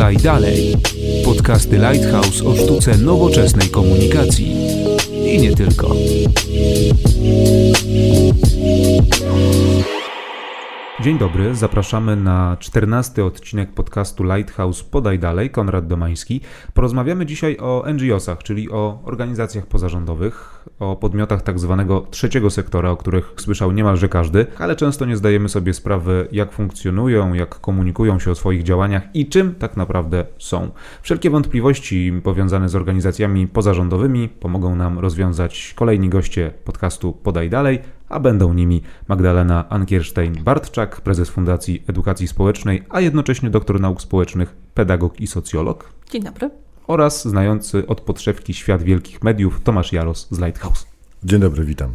Podaj dalej. Podcasty Lighthouse o sztuce nowoczesnej komunikacji. I nie tylko. Dzień dobry, zapraszamy na czternasty odcinek podcastu Lighthouse Podaj Dalej, Konrad Domański. Porozmawiamy dzisiaj o NGOsach, czyli o organizacjach pozarządowych, o podmiotach tak zwanego trzeciego sektora, o których słyszał niemalże każdy, ale często nie zdajemy sobie sprawy, jak funkcjonują, jak komunikują się o swoich działaniach i czym tak naprawdę są. Wszelkie wątpliwości powiązane z organizacjami pozarządowymi pomogą nam rozwiązać kolejni goście podcastu Podaj Dalej, a będą nimi Magdalena Ankierstein-Bartczak, prezes Fundacji Edukacji Społecznej, a jednocześnie doktor nauk społecznych, pedagog i socjolog. Dzień dobry. Oraz znający od podszewki świat wielkich mediów Tomasz Jaros z Lighthouse. Dzień dobry, witam.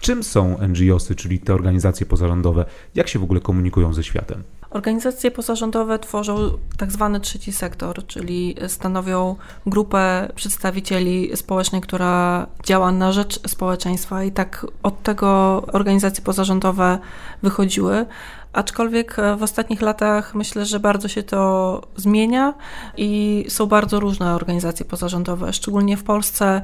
Czym są NGOsy, czyli te organizacje pozarządowe? Jak się w ogóle komunikują ze światem? Organizacje pozarządowe tworzą tak zwany trzeci sektor, czyli stanowią grupę przedstawicieli społecznej, która działa na rzecz społeczeństwa i tak od tego organizacje pozarządowe wychodziły. Aczkolwiek w ostatnich latach myślę, że bardzo się to zmienia i są bardzo różne organizacje pozarządowe. Szczególnie w Polsce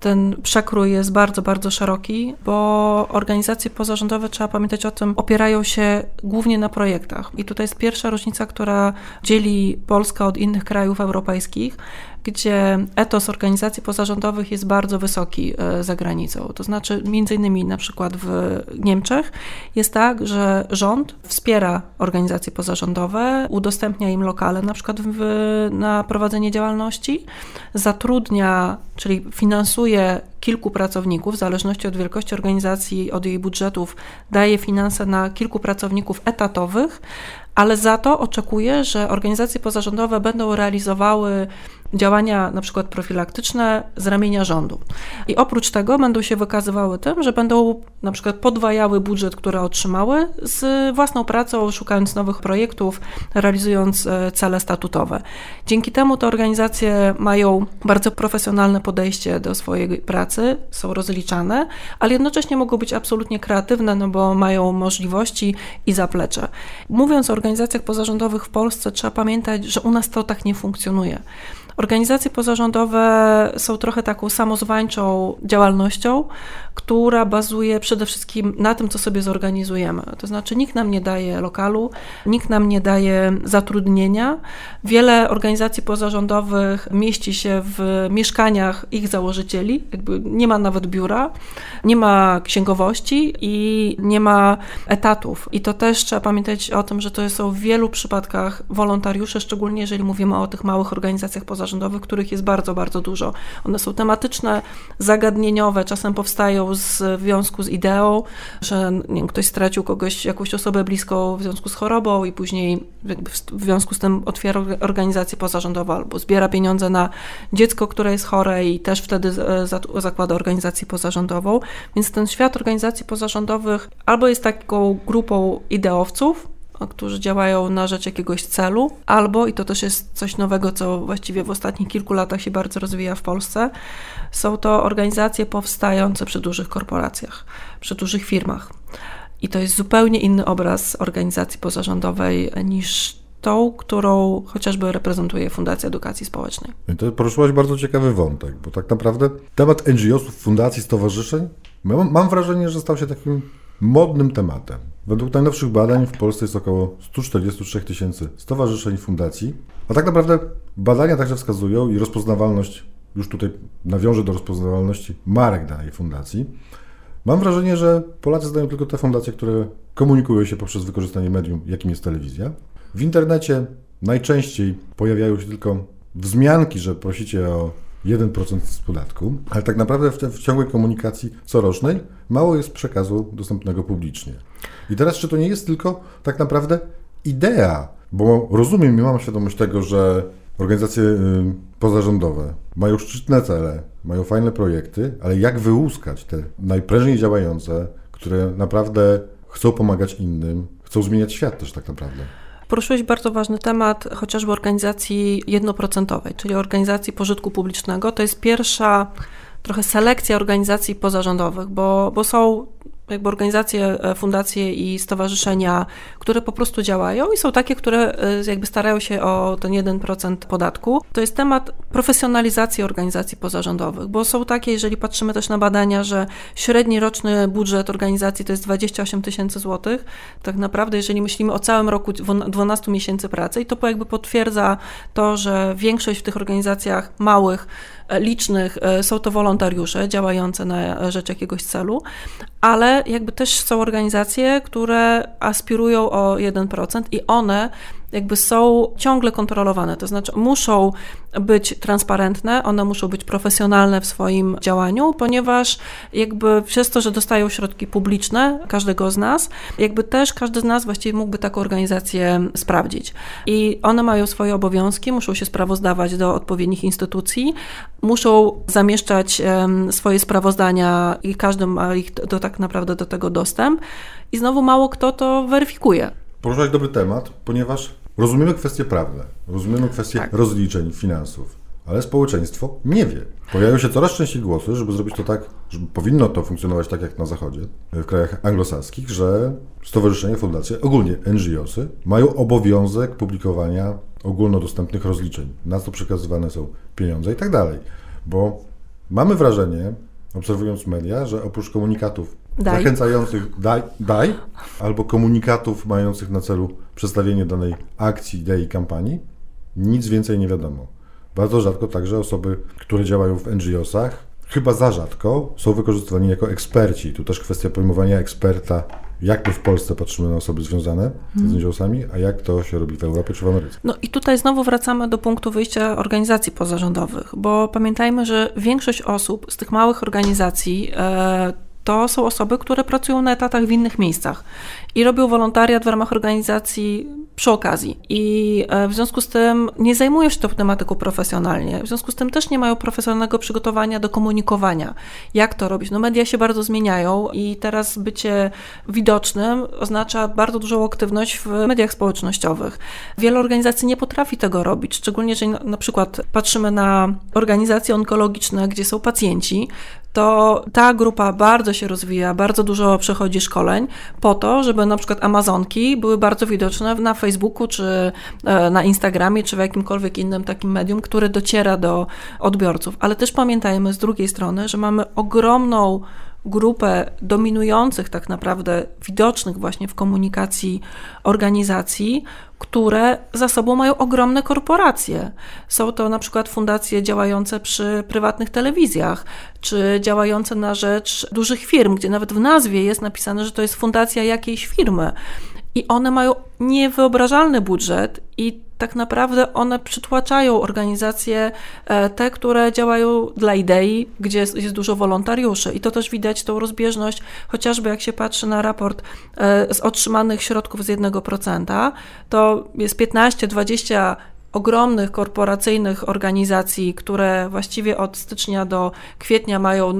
ten przekrój jest bardzo, bardzo szeroki, bo organizacje pozarządowe, trzeba pamiętać o tym, opierają się głównie na projektach. I tutaj jest pierwsza różnica, która dzieli Polskę od innych krajów europejskich, gdzie etos organizacji pozarządowych jest bardzo wysoki e, za granicą. To znaczy, między innymi na przykład w Niemczech jest tak, że rząd wspiera organizacje pozarządowe, udostępnia im lokale na przykład w, na prowadzenie działalności, zatrudnia, czyli finansuje kilku pracowników, w zależności od wielkości organizacji, od jej budżetów, daje finanse na kilku pracowników etatowych, ale za to oczekuje, że organizacje pozarządowe będą realizowały działania na przykład profilaktyczne z ramienia rządu. I oprócz tego będą się wykazywały tym, że będą na przykład podwajały budżet, który otrzymały z własną pracą, szukając nowych projektów, realizując e, cele statutowe. Dzięki temu te organizacje mają bardzo profesjonalne podejście do swojej pracy, są rozliczane, ale jednocześnie mogą być absolutnie kreatywne, no bo mają możliwości i zaplecze. Mówiąc o organizacjach pozarządowych w Polsce, trzeba pamiętać, że u nas to tak nie funkcjonuje. Organizacje pozarządowe są trochę taką samozwańczą działalnością, która bazuje przede wszystkim na tym, co sobie zorganizujemy. To znaczy, nikt nam nie daje lokalu, nikt nam nie daje zatrudnienia. Wiele organizacji pozarządowych mieści się w mieszkaniach ich założycieli, jakby nie ma nawet biura, nie ma księgowości i nie ma etatów. I to też trzeba pamiętać o tym, że to są w wielu przypadkach wolontariusze, szczególnie jeżeli mówimy o tych małych organizacjach pozarządowych, których jest bardzo, bardzo dużo. One są tematyczne, zagadnieniowe, czasem powstają w związku z ideą, że wiem, ktoś stracił kogoś, jakąś osobę bliską w związku z chorobą i później w związku z tym otwiera organizację pozarządową albo zbiera pieniądze na dziecko, które jest chore i też wtedy e, zakłada organizację pozarządową. Więc ten świat organizacji pozarządowych albo jest taką grupą ideowców, którzy działają na rzecz jakiegoś celu, albo, i to też jest coś nowego, co właściwie w ostatnich kilku latach się bardzo rozwija w Polsce, są to organizacje powstające przy dużych korporacjach, przy dużych firmach. I to jest zupełnie inny obraz organizacji pozarządowej niż tą, którą chociażby reprezentuje Fundacja Edukacji Społecznej. I to poruszyłaś bardzo ciekawy wątek, bo tak naprawdę temat NGO-sów, fundacji, stowarzyszeń, mam, mam wrażenie, że stał się takim modnym tematem. Według najnowszych badań w Polsce jest około 143 tysięcy stowarzyszeń fundacji, a tak naprawdę badania także wskazują i rozpoznawalność, już tutaj nawiążę do rozpoznawalności marek danej fundacji. Mam wrażenie, że Polacy znają tylko te fundacje, które komunikują się poprzez wykorzystanie medium, jakim jest telewizja. W internecie najczęściej pojawiają się tylko wzmianki, że prosicie o 1% z podatku, ale tak naprawdę w, w ciągłej komunikacji corocznej mało jest przekazu dostępnego publicznie. I teraz, czy to nie jest tylko tak naprawdę idea, bo rozumiem i mam świadomość tego, że organizacje y, pozarządowe mają szczytne cele, mają fajne projekty, ale jak wyłuskać te najprężniej działające, które naprawdę chcą pomagać innym, chcą zmieniać świat też tak naprawdę. Poruszyłeś bardzo ważny temat chociażby organizacji jednoprocentowej, czyli organizacji pożytku publicznego. To jest pierwsza trochę selekcja organizacji pozarządowych, bo, bo są jakby organizacje, e, fundacje i stowarzyszenia, które po prostu działają i są takie, które e, jakby starają się o ten 1% podatku. To jest temat profesjonalizacji organizacji pozarządowych, bo są takie, jeżeli patrzymy też na badania, że średni roczny budżet organizacji to jest 28 tysięcy złotych. Tak naprawdę, jeżeli myślimy o całym roku 12 miesięcy pracy i to jakby potwierdza to, że większość w tych organizacjach małych licznych e, są to wolontariusze działające na rzecz jakiegoś celu, ale jakby też są organizacje, które aspirują o 1% i one jakby są ciągle kontrolowane, to znaczy muszą być transparentne, one muszą być profesjonalne w swoim działaniu, ponieważ jakby przez to, że dostają środki publiczne każdego z nas, jakby też każdy z nas właściwie mógłby taką organizację sprawdzić. I one mają swoje obowiązki, muszą się sprawozdawać do odpowiednich instytucji, muszą zamieszczać swoje sprawozdania i każdy ma ich do, tak naprawdę do tego dostęp. I znowu mało kto to weryfikuje. Poruszać dobry temat, ponieważ rozumiemy kwestie prawne, rozumiemy kwestie tak. rozliczeń, finansów, ale społeczeństwo nie wie. Pojawiają się coraz częściej głosy, żeby zrobić to tak, żeby powinno to funkcjonować tak jak na Zachodzie, w krajach anglosaskich, że stowarzyszenia, fundacje, ogólnie NGOsy mają obowiązek publikowania ogólnodostępnych rozliczeń, na co przekazywane są pieniądze i tak dalej. Bo mamy wrażenie, obserwując media, że oprócz komunikatów daj. zachęcających daj, daj, albo komunikatów mających na celu przedstawienie danej akcji, idei, kampanii, nic więcej nie wiadomo. Bardzo rzadko także osoby, które działają w NGO-sach, chyba za rzadko, są wykorzystywani jako eksperci. Tu też kwestia pojmowania eksperta jak my w Polsce patrzymy na osoby związane hmm. z NGO-sami, a jak to się robi w Europie czy w Ameryce? No i tutaj znowu wracamy do punktu wyjścia organizacji pozarządowych, bo pamiętajmy, że większość osób z tych małych organizacji e, to są osoby, które pracują na etatach w innych miejscach i robią wolontariat w ramach organizacji przy okazji. I e, w związku z tym nie zajmują się tą tematyką profesjonalnie. W związku z tym też nie mają profesjonalnego przygotowania do komunikowania. Jak to robić? No media się bardzo zmieniają i teraz bycie widocznym oznacza bardzo dużą aktywność w mediach społecznościowych. Wiele organizacji nie potrafi tego robić, szczególnie na, na przykład patrzymy na organizacje onkologiczne, gdzie są pacjenci, to ta grupa bardzo się rozwija, bardzo dużo przechodzi szkoleń po to, żeby na przykład Amazonki były bardzo widoczne na Facebooku, czy e, na Instagramie, czy w jakimkolwiek innym takim medium, które dociera do odbiorców. Ale też pamiętajmy z drugiej strony, że mamy ogromną grupę dominujących, tak naprawdę widocznych właśnie w komunikacji organizacji, które za sobą mają ogromne korporacje. Są to na przykład fundacje działające przy prywatnych telewizjach, czy działające na rzecz dużych firm, gdzie nawet w nazwie jest napisane, że to jest fundacja jakiejś firmy. I one mają niewyobrażalny budżet i tak naprawdę one przytłaczają organizacje, e, te, które działają dla idei, gdzie jest, dużo wolontariuszy. I to też widać tą rozbieżność, chociażby jak się patrzy na raport e, z otrzymanych środków z 1%, to jest 15-20 ogromnych korporacyjnych organizacji, które właściwie od stycznia do kwietnia mają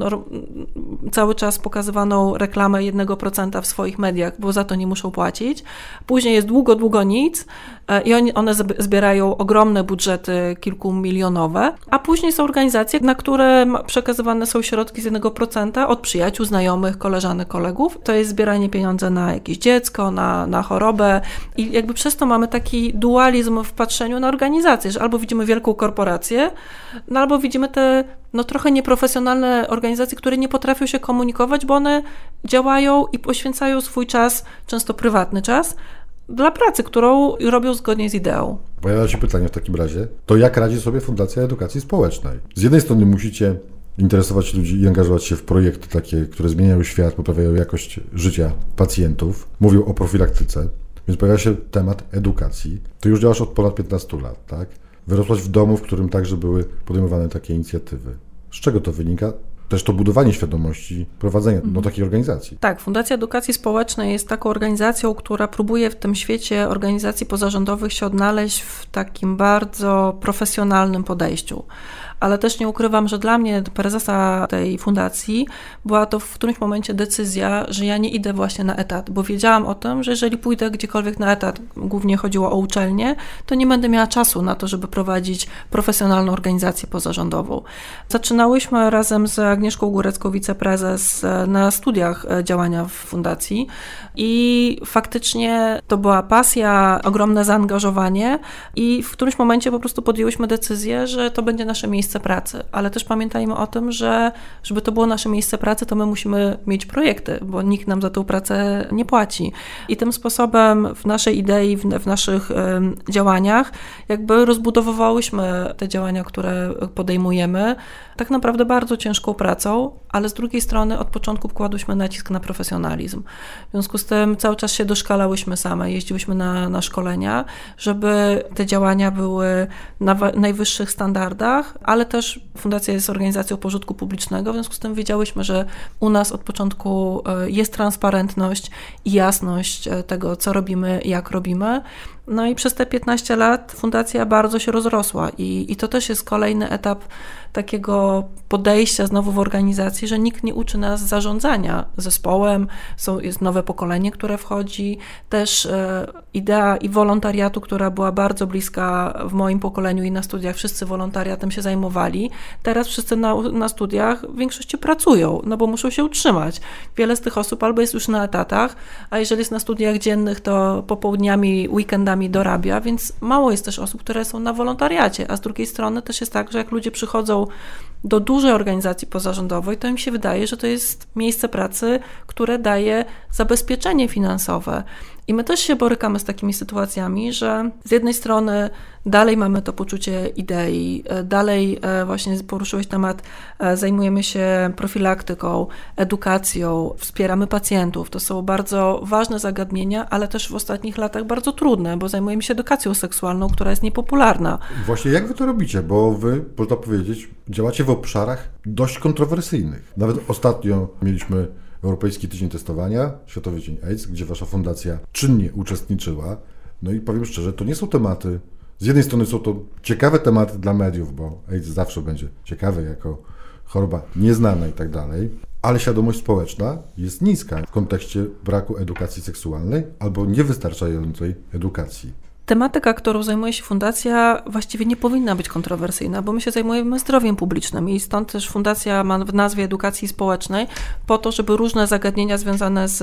cały czas pokazywaną reklamę 1% w swoich mediach, bo za to nie muszą płacić. Później jest długo, długo nic e, i one zbierają ogromne budżety kilkumilionowe, a później są organizacje, na które przekazywane są środki z 1% od przyjaciół, znajomych, koleżanek, kolegów. To jest zbieranie pieniędzy na jakieś dziecko, na, na chorobę i jakby przez to mamy taki dualizm w patrzeniu na organizacje, że albo widzimy wielką korporację, no albo widzimy te no, trochę nieprofesjonalne organizacje, które nie potrafią się komunikować, bo one działają i poświęcają swój czas, często prywatny czas, dla pracy, którą robią zgodnie z ideą. Pojawia się pytanie w takim razie, to jak radzi sobie Fundacja Edukacji Społecznej? Z jednej strony musicie interesować ludzi i angażować się w projekty takie, które zmieniają świat, poprawiają jakość życia pacjentów, mówią o profilaktyce, więc pojawia się temat edukacji. Ty już działasz od ponad 15 lat, tak? Wyrosłaś w domu, w którym także były podejmowane takie inicjatywy. Z czego to wynika? też to budowanie świadomości prowadzenia no, takiej organizacji. Tak, Fundacja Edukacji Społecznej jest taką organizacją, która próbuje w tym świecie organizacji pozarządowych się odnaleźć w takim bardzo profesjonalnym podejściu. Ale też nie ukrywam, że dla mnie prezesa tej fundacji była to w którymś momencie decyzja, że ja nie idę właśnie na etat, bo wiedziałam o tym, że jeżeli pójdę gdziekolwiek na etat, głównie chodziło o uczelnię, to nie będę miała czasu na to, żeby prowadzić profesjonalną organizację pozarządową. Zaczynałyśmy razem z Agnieszką Górecką, wiceprezes, na studiach działania w fundacji i faktycznie to była pasja, ogromne zaangażowanie i w którymś momencie po prostu podjęłyśmy decyzję, że to będzie nasze miejsce pracy, ale też pamiętajmy o tym, że żeby to było nasze miejsce pracy, to my musimy mieć projekty, bo nikt nam za tą pracę nie płaci. I tym sposobem w naszej idei, w, w naszych działaniach jakby rozbudowywałyśmy te działania, które podejmujemy, tak naprawdę bardzo ciężką pracą, ale z drugiej strony od początku kładłyśmy nacisk na profesjonalizm. W związku z tym cały czas się doszkalałyśmy same, jeździłyśmy na, na szkolenia, żeby te działania były na najwyższych standardach, ale też Fundacja jest organizacją pożytku publicznego, w związku z tym wiedziałyśmy, że u nas od początku e, jest transparentność i jasność e, tego, co robimy, jak robimy. No i przez te 15 lat fundacja bardzo się rozrosła i, i to też jest kolejny etap takiego podejścia znowu w organizacji, że nikt nie uczy nas zarządzania zespołem, są, jest nowe pokolenie, które wchodzi, też e, idea i wolontariatu, która była bardzo bliska w moim pokoleniu i na studiach, wszyscy wolontariatem się zajmowali. Teraz wszyscy na, na studiach w większości pracują, no bo muszą się utrzymać. Wiele z tych osób albo jest już na etatach, a jeżeli jest na studiach dziennych, to popołudniami, weekendami dorabia, więc mało jest też osób, które są na wolontariacie, a z drugiej strony też jest tak, że jak ludzie przychodzą do dużej organizacji pozarządowej, to im się wydaje, że to jest miejsce pracy, które daje zabezpieczenie finansowe. I my też się borykamy z takimi sytuacjami, że z jednej strony dalej mamy to poczucie idei, e, dalej e, właśnie poruszyłeś temat, e, zajmujemy się profilaktyką, edukacją, wspieramy pacjentów. To są bardzo ważne zagadnienia, ale też w ostatnich latach bardzo trudne, bo zajmujemy się edukacją seksualną, która jest niepopularna. Właśnie jak wy to robicie? Bo wy, można powiedzieć, działacie w obszarach dość kontrowersyjnych. Nawet ostatnio mieliśmy Europejski Tydzień Testowania, Światowy Dzień AIDS, gdzie wasza fundacja czynnie uczestniczyła. No i powiem szczerze, to nie są tematy. Z jednej strony są to ciekawe tematy dla mediów, bo AIDS zawsze będzie ciekawy jako choroba nieznana i tak dalej, ale świadomość społeczna jest niska w kontekście braku edukacji seksualnej albo niewystarczającej edukacji. Tematyka, którą zajmuje się fundacja, właściwie nie powinna być kontrowersyjna, bo my się zajmujemy zdrowiem publicznym i stąd też fundacja ma w nazwie edukacji społecznej, po to, żeby różne zagadnienia związane z,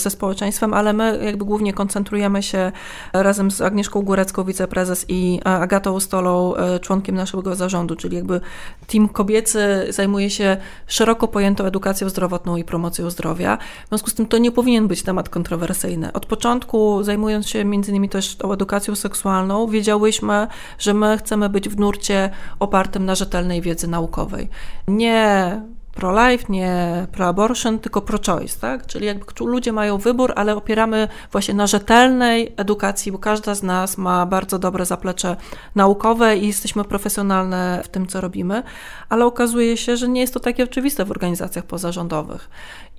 ze społeczeństwem, ale my jakby głównie koncentrujemy się razem z Agnieszką Górecką, wiceprezes i Agatą Stolą, e, członkiem naszego zarządu, czyli jakby team kobiecy zajmuje się szeroko pojętą edukacją zdrowotną i promocją zdrowia. W związku z tym to nie powinien być temat kontrowersyjny. Od początku zajmując się między innymi też tą edukacją edukacją seksualną, wiedziałyśmy, że my chcemy być w nurcie opartym na rzetelnej wiedzy naukowej. Nie pro-life, nie pro-abortion, tylko pro-choice, tak? Czyli jakby ludzie mają wybór, ale opieramy właśnie na rzetelnej edukacji, bo każda z nas ma bardzo dobre zaplecze naukowe i jesteśmy profesjonalne w tym, co robimy, ale okazuje się, że nie jest to takie oczywiste w organizacjach pozarządowych.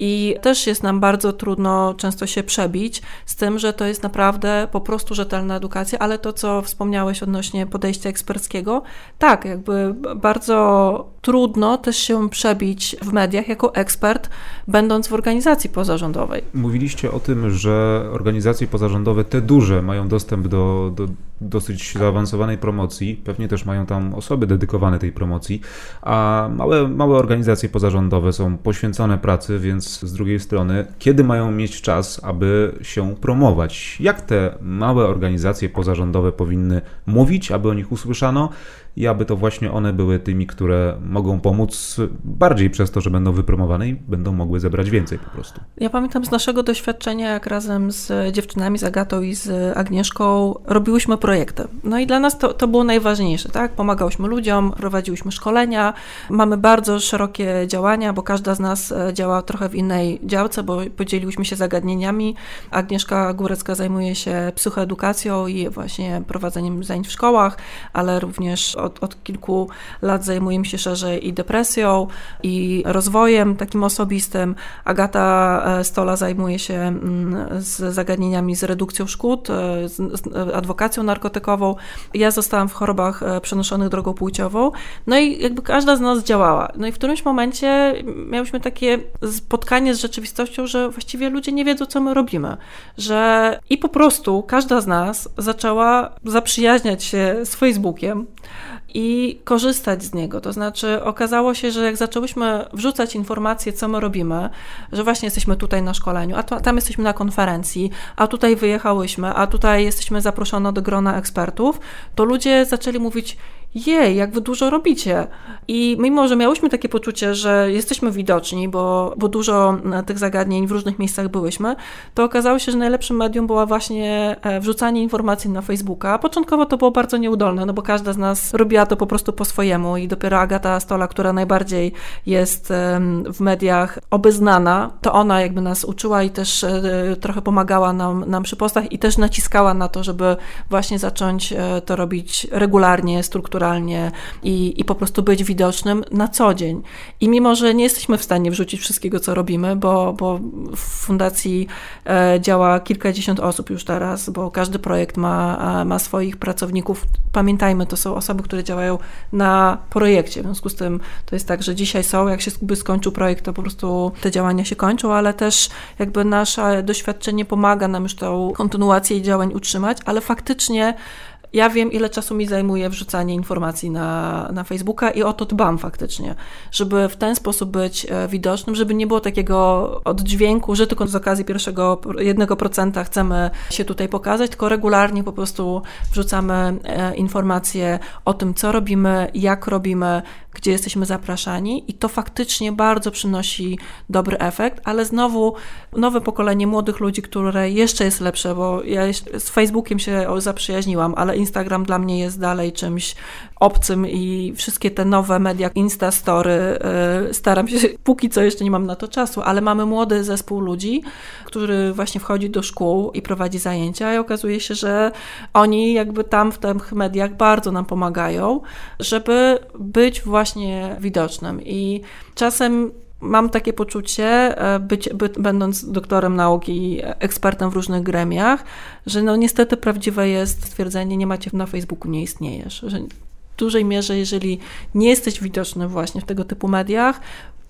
I też jest nam bardzo trudno często się przebić z tym, że to jest naprawdę po prostu rzetelna edukacja, ale to, co wspomniałeś odnośnie podejścia eksperckiego, tak, jakby bardzo trudno też się przebić w mediach jako ekspert, będąc w organizacji pozarządowej. Mówiliście o tym, że organizacje pozarządowe, te duże, mają dostęp do, do dosyć zaawansowanej promocji, pewnie też mają tam osoby dedykowane tej promocji, a małe, małe organizacje pozarządowe są poświęcone pracy, więc z drugiej strony, kiedy mają mieć czas, aby się promować? Jak te małe organizacje pozarządowe powinny mówić, aby o nich usłyszano? I aby to właśnie one były tymi, które mogą pomóc bardziej przez to, że będą wypromowane i będą mogły zebrać więcej po prostu. Ja pamiętam z naszego doświadczenia, jak razem z dziewczynami, z Agatą i z Agnieszką robiłyśmy projekty. No i dla nas to, to było najważniejsze, tak? Pomagałyśmy ludziom, prowadziłyśmy szkolenia, mamy bardzo szerokie działania, bo każda z nas e, działa trochę w innej działce, bo podzieliłyśmy się zagadnieniami. Agnieszka Górecka zajmuje się psychoedukacją i właśnie prowadzeniem zajęć w szkołach, ale również od, od kilku lat zajmujemy się szerzej i depresją, i rozwojem takim osobistym. Agata e, Stola zajmuje się mm, z zagadnieniami z redukcją szkód, e, z, adwokacją narkotykową. Ja zostałam w chorobach przenoszonych drogą płciową. No i jakby każda z nas działała. No i w którymś momencie miałyśmy takie spotkanie z rzeczywistością, że właściwie ludzie nie wiedzą, co my robimy. Że i po prostu każda z nas zaczęła zaprzyjaźniać się z Facebookiem i korzystać z niego. To znaczy, okazało się, że jak zaczęłyśmy wrzucać informacje, co my robimy, że właśnie jesteśmy tutaj na szkoleniu, a tam jesteśmy na konferencji, a tutaj wyjechałyśmy, a tutaj jesteśmy zaproszone do grona ekspertów, to ludzie zaczęli mówić: jej, jak wy dużo robicie. I mimo, że miałyśmy takie poczucie, że jesteśmy widoczni, bo, bo dużo e, tych zagadnień w różnych miejscach byłyśmy, to okazało się, że najlepszym medium była właśnie e, wrzucanie informacji na Facebooka. Początkowo to było bardzo nieudolne, no bo każda z nas robiła to po prostu po swojemu i dopiero Agata Stola, która najbardziej jest w mediach obeznana, to ona jakby nas uczyła i też e, trochę pomagała nam, nam przy postach i też naciskała na to, żeby właśnie zacząć to robić regularnie, strukturalnie naturalnie i, i po prostu być widocznym na co dzień. I mimo, że nie jesteśmy w stanie wrzucić wszystkiego, co robimy, bo, bo w fundacji e, działa kilkadziesiąt osób już teraz, bo każdy projekt ma, ma swoich pracowników. Pamiętajmy, to są osoby, które działają na projekcie. W związku z tym to jest tak, że dzisiaj są, jak się skończył projekt, to po prostu te działania się kończą, ale też jakby nasze doświadczenie pomaga nam już tą kontynuację działań utrzymać, ale faktycznie ja wiem, ile czasu mi zajmuje wrzucanie informacji na, na Facebooka i o to dbam faktycznie, żeby w ten sposób być e, widocznym, żeby nie było takiego oddźwięku, że tylko z okazji pierwszego jednego procenta chcemy się tutaj pokazać, tylko regularnie po prostu wrzucamy e, informacje o tym, co robimy, jak robimy, gdzie jesteśmy zapraszani i to faktycznie bardzo przynosi dobry efekt, ale znowu nowe pokolenie młodych ludzi, które jeszcze jest lepsze, bo ja z Facebookiem się zaprzyjaźniłam, ale Instagram dla mnie jest dalej czymś obcym i wszystkie te nowe media, Instastory, yy, staram się, póki co jeszcze nie mam na to czasu, ale mamy młody zespół ludzi, który właśnie wchodzi do szkół i prowadzi zajęcia i okazuje się, że oni jakby tam w tych mediach bardzo nam pomagają, żeby być właśnie widocznym i czasem mam takie poczucie, e, być, by, będąc doktorem nauki, ekspertem w różnych gremiach, że no niestety prawdziwe jest stwierdzenie, nie macie na Facebooku, nie istniejesz. Że w dużej mierze, jeżeli nie jesteś widoczny właśnie w tego typu mediach,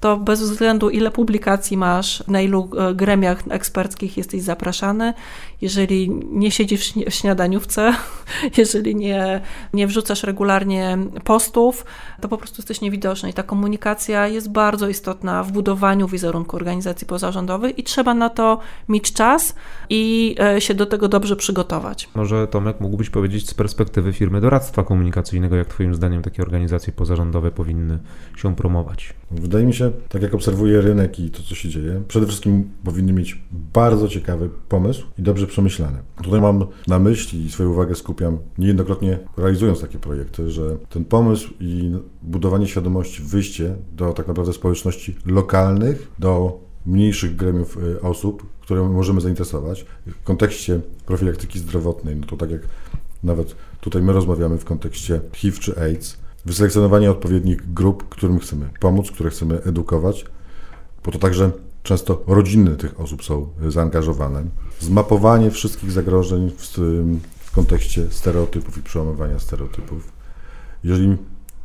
to bez względu ile publikacji masz, na ilu e, gremiach eksperckich jesteś zapraszany, jeżeli nie siedzisz w śniadaniówce, jeżeli nie, nie wrzucasz regularnie postów, to po prostu jesteś niewidoczny. I ta komunikacja jest bardzo istotna w budowaniu wizerunku organizacji pozarządowych i trzeba na to mieć czas i e, się do tego dobrze przygotować. Może Tomek mógłbyś powiedzieć z perspektywy firmy doradztwa komunikacyjnego, jak Twoim zdaniem takie organizacje pozarządowe powinny się promować? Wydaje mi się, tak jak obserwuję rynek i to, co się dzieje, przede wszystkim powinny mieć bardzo ciekawy pomysł i dobrze przemyślany. Tutaj mam na myśli i swoją uwagę skupiam niejednokrotnie realizując takie projekty, że ten pomysł i budowanie świadomości, wyjście do tak naprawdę społeczności lokalnych, do mniejszych gremiów y, osób, które możemy zainteresować. W kontekście profilaktyki zdrowotnej, no to tak jak nawet tutaj my rozmawiamy w kontekście HIV czy AIDS, wyselekcjonowanie odpowiednich grup, którym chcemy pomóc, które chcemy edukować, bo to także często rodziny tych osób są zaangażowane. Zmapowanie wszystkich zagrożeń w, w kontekście stereotypów i przełamywania stereotypów. Jeżeli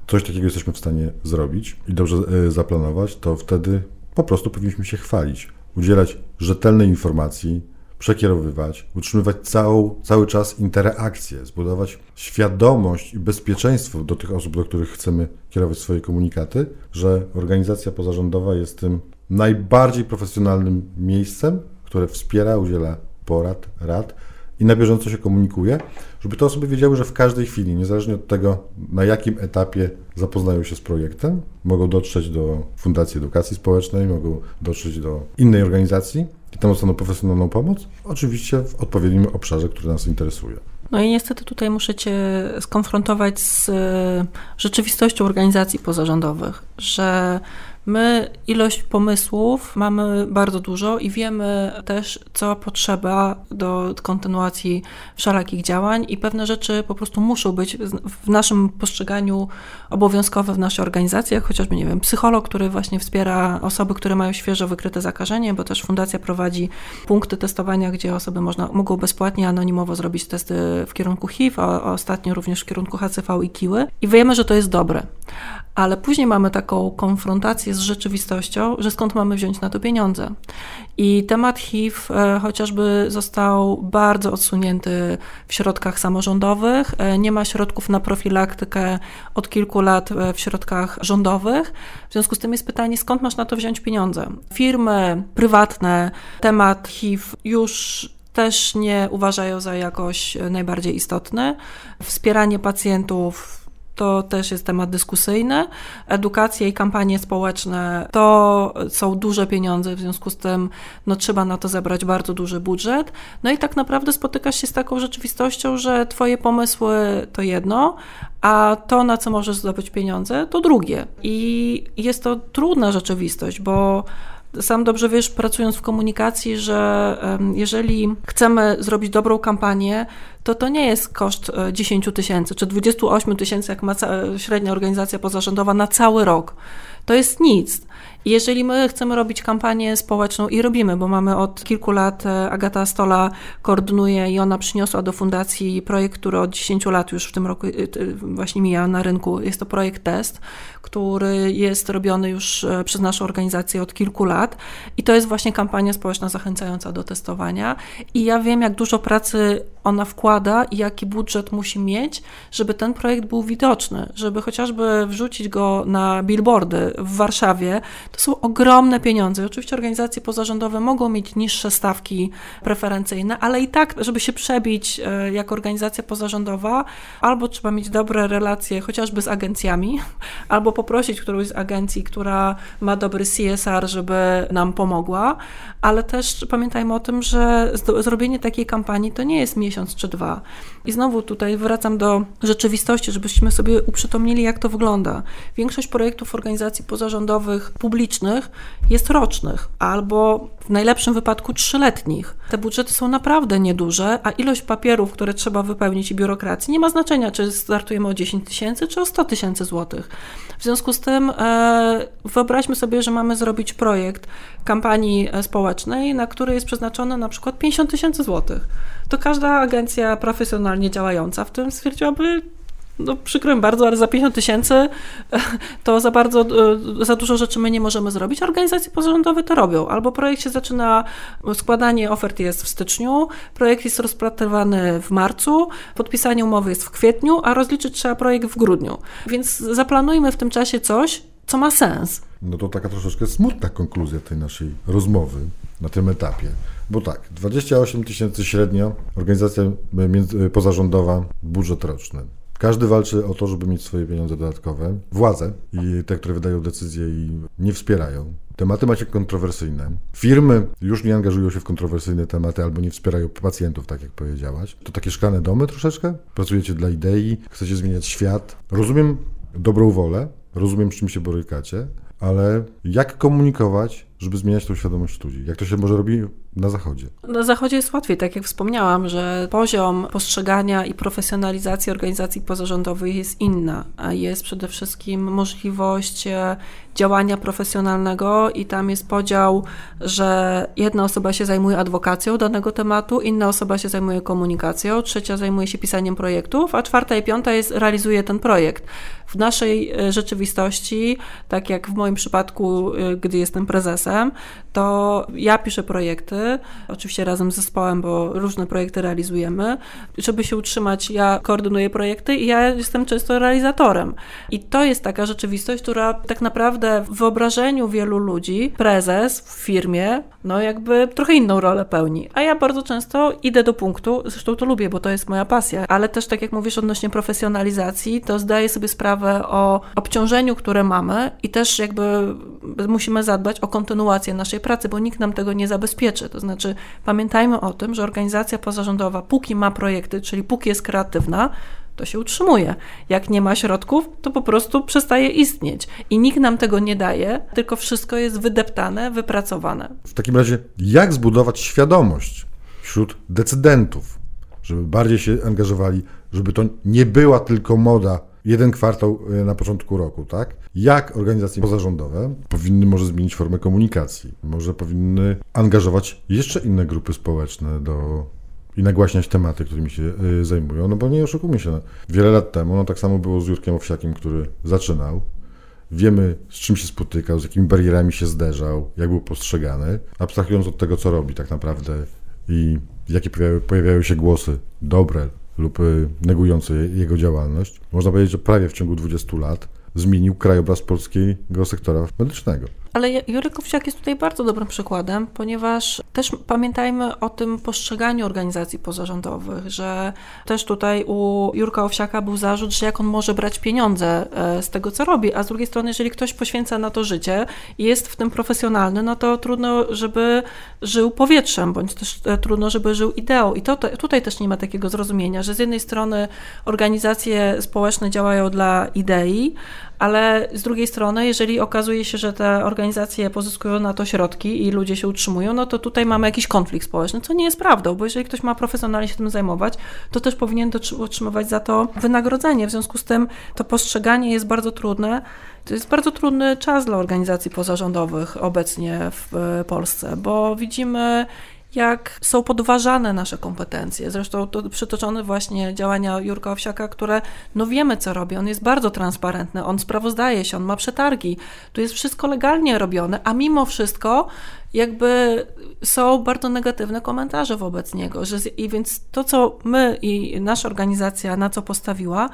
coś takiego jesteśmy w stanie zrobić i dobrze e, zaplanować, to wtedy po prostu powinniśmy się chwalić, udzielać rzetelnej informacji, przekierowywać, utrzymywać całą, cały czas interakcję, zbudować świadomość i bezpieczeństwo do tych osób, do których chcemy kierować swoje komunikaty, że organizacja pozarządowa jest tym najbardziej profesjonalnym miejscem, które wspiera, udziela porad, rad i na bieżąco się komunikuje, żeby te osoby wiedziały, że w każdej chwili, niezależnie od tego, na jakim etapie zapoznają się z projektem, mogą dotrzeć do Fundacji Edukacji Społecznej, mogą dotrzeć do innej organizacji tam dostaną profesjonalną pomoc, oczywiście w odpowiednim obszarze, który nas interesuje. No i niestety tutaj muszę Cię skonfrontować z e, rzeczywistością organizacji pozarządowych, że My ilość pomysłów mamy bardzo dużo i wiemy też, co potrzeba do kontynuacji wszelakich działań i pewne rzeczy po prostu muszą być w naszym postrzeganiu obowiązkowe w naszej organizacji, chociażby, nie wiem, psycholog, który właśnie wspiera osoby, które mają świeżo wykryte zakażenie, bo też fundacja prowadzi punkty testowania, gdzie osoby można, mogą bezpłatnie, anonimowo zrobić testy w kierunku HIV, a ostatnio również w kierunku HCV i KIły i wiemy, że to jest dobre ale później mamy taką konfrontację z rzeczywistością, że skąd mamy wziąć na to pieniądze. I temat HIV e, chociażby został bardzo odsunięty w środkach samorządowych. E, nie ma środków na profilaktykę od kilku lat e, w środkach rządowych. W związku z tym jest pytanie, skąd masz na to wziąć pieniądze? Firmy prywatne temat HIV już też nie uważają za jakoś najbardziej istotny. Wspieranie pacjentów to też jest temat dyskusyjny. Edukacja i kampanie społeczne to są duże pieniądze, w związku z tym no, trzeba na to zebrać bardzo duży budżet. No i tak naprawdę spotykasz się z taką rzeczywistością, że Twoje pomysły to jedno, a to, na co możesz zdobyć pieniądze, to drugie. I jest to trudna rzeczywistość, bo sam dobrze wiesz, pracując w komunikacji, że jeżeli chcemy zrobić dobrą kampanię, to to nie jest koszt 10 e, tysięcy czy 28 tysięcy, jak ma średnia organizacja pozarządowa na cały rok. To jest nic. Jeżeli my chcemy robić kampanię społeczną i robimy, bo mamy od kilku lat, e, Agata Stola koordynuje i ona przyniosła do fundacji projekt, który od 10 lat już w tym roku e, właśnie mija na rynku. Jest to projekt Test, który jest robiony już e, przez naszą organizację od kilku lat i to jest właśnie kampania społeczna zachęcająca do testowania i ja wiem, jak dużo pracy ona wkłada i jaki budżet musi mieć, żeby ten projekt był widoczny, żeby chociażby wrzucić go na billboardy w Warszawie, to są ogromne pieniądze. Oczywiście organizacje pozarządowe mogą mieć niższe stawki preferencyjne, ale i tak, żeby się przebić e, jako organizacja pozarządowa, albo trzeba mieć dobre relacje chociażby z agencjami, albo poprosić którąś z agencji, która ma dobry CSR, żeby nam pomogła, ale też pamiętajmy o tym, że zrobienie takiej kampanii to nie jest miesiąc czy dwa. I znowu tutaj wracam do rzeczywistości, żebyśmy sobie uprzytomnili, jak to wygląda. Większość projektów organizacji pozarządowych publicznych jest rocznych albo w najlepszym wypadku trzyletnich. Te budżety są naprawdę nieduże, a ilość papierów, które trzeba wypełnić i biurokracji nie ma znaczenia, czy startujemy o 10 tysięcy, czy o 100 tysięcy złotych. W związku z tym e, wyobraźmy sobie, że mamy zrobić projekt kampanii e, społecznej, na który jest przeznaczone na przykład 50 tysięcy złotych. To każda agencja profesjonalnie działająca w tym stwierdziłaby, no przykro mi bardzo, ale za 50 tysięcy to za bardzo, e, za dużo rzeczy my nie możemy zrobić. Organizacje pozarządowe to robią. Albo projekt się zaczyna, składanie ofert jest w styczniu, projekt jest rozpatrywany w marcu, podpisanie umowy jest w kwietniu, a rozliczyć trzeba projekt w grudniu. Więc zaplanujmy w tym czasie coś, co ma sens. No to taka troszeczkę smutna konkluzja tej naszej rozmowy na tym etapie. Bo tak, 28 tysięcy średnio, organizacja pozarządowa, budżet roczny. Każdy walczy o to, żeby mieć swoje pieniądze dodatkowe. Władze i te, które wydają decyzje i nie wspierają. Tematy macie kontrowersyjne. Firmy już nie angażują się w kontrowersyjne tematy albo nie wspierają pacjentów, tak jak powiedziałaś. To takie szklane domy troszeczkę? Pracujecie dla idei, chcecie zmieniać świat. Rozumiem dobrą wolę, rozumiem, z czym się borykacie, ale jak komunikować, żeby zmieniać tą świadomość ludzi? Jak to się może robi na Zachodzie? Na Zachodzie jest łatwiej, tak jak wspomniałam, że poziom postrzegania i profesjonalizacji organizacji pozarządowych jest inna, jest przede wszystkim możliwość e, działania profesjonalnego i tam jest podział, że jedna osoba się zajmuje adwokacją danego tematu, inna osoba się zajmuje komunikacją, trzecia zajmuje się pisaniem projektów, a czwarta i piąta jest, realizuje ten projekt. W naszej e, rzeczywistości, tak jak w moim przypadku, e, gdy jestem prezesem, to ja piszę projekty, oczywiście razem z zespołem, bo różne projekty realizujemy. Żeby się utrzymać, ja koordynuję projekty i ja jestem często realizatorem. I to jest taka rzeczywistość, która tak naprawdę w wyobrażeniu wielu ludzi, prezes w firmie, no jakby trochę inną rolę pełni. A ja bardzo często idę do punktu, zresztą to lubię, bo to jest moja pasja, ale też tak jak mówisz odnośnie profesjonalizacji, to zdaję sobie sprawę o obciążeniu, które mamy i też jakby musimy zadbać o kontynuację naszej pracy, bo nikt nam tego nie zabezpieczy. To znaczy pamiętajmy o tym, że organizacja pozarządowa póki ma projekty, czyli póki jest kreatywna, to się utrzymuje. Jak nie ma środków, to po prostu przestaje istnieć. I nikt nam tego nie daje, tylko wszystko jest wydeptane, wypracowane. W takim razie, jak zbudować świadomość wśród decydentów, żeby bardziej się angażowali, żeby to nie była tylko moda jeden kwartał e, na początku roku, tak? Jak organizacje pozarządowe powinny może zmienić formę komunikacji? Może powinny angażować jeszcze inne grupy społeczne do i nagłaśniać tematy, którymi się y, zajmują, no bo nie oszukujmy się, no, wiele lat temu, no tak samo było z Jurkiem Owsiakiem, który zaczynał, wiemy z czym się spotykał, z jakimi barierami się zderzał, jak był postrzegany, abstrahując od tego, co robi tak naprawdę i jakie pojawiają się głosy dobre lub y, negujące jego działalność, można powiedzieć, że prawie w ciągu 20 lat zmienił krajobraz polskiego sektora medycznego. Ale Jurek Owsiak jest tutaj bardzo dobrym przykładem, ponieważ też pamiętajmy o tym postrzeganiu organizacji pozarządowych, że też tutaj u Jurka Owsiaka był zarzut, że jak on może brać pieniądze e, z tego, co robi, a z drugiej strony, jeżeli ktoś poświęca na to życie i jest w tym profesjonalny, no to trudno, żeby żył powietrzem, bądź też e, trudno, żeby żył ideą. I to, to, tutaj też nie ma takiego zrozumienia, że z jednej strony organizacje społeczne działają dla idei, ale z drugiej strony, jeżeli okazuje się, że te organizacje pozyskują na to środki i ludzie się utrzymują, no to tutaj mamy jakiś konflikt społeczny, co nie jest prawdą, bo jeżeli ktoś ma profesjonalnie się tym zajmować, to też powinien otrzymywać za to wynagrodzenie. W związku z tym to postrzeganie jest bardzo trudne. To jest bardzo trudny czas dla organizacji pozarządowych obecnie w Polsce, bo widzimy jak są podważane nasze kompetencje. Zresztą to przytoczone właśnie działania Jurka Owsiaka, które no wiemy co robi, on jest bardzo transparentny, on sprawozdaje się, on ma przetargi, tu jest wszystko legalnie robione, a mimo wszystko jakby są bardzo negatywne komentarze wobec niego. Że, I więc to, co my i nasza organizacja na co postawiła,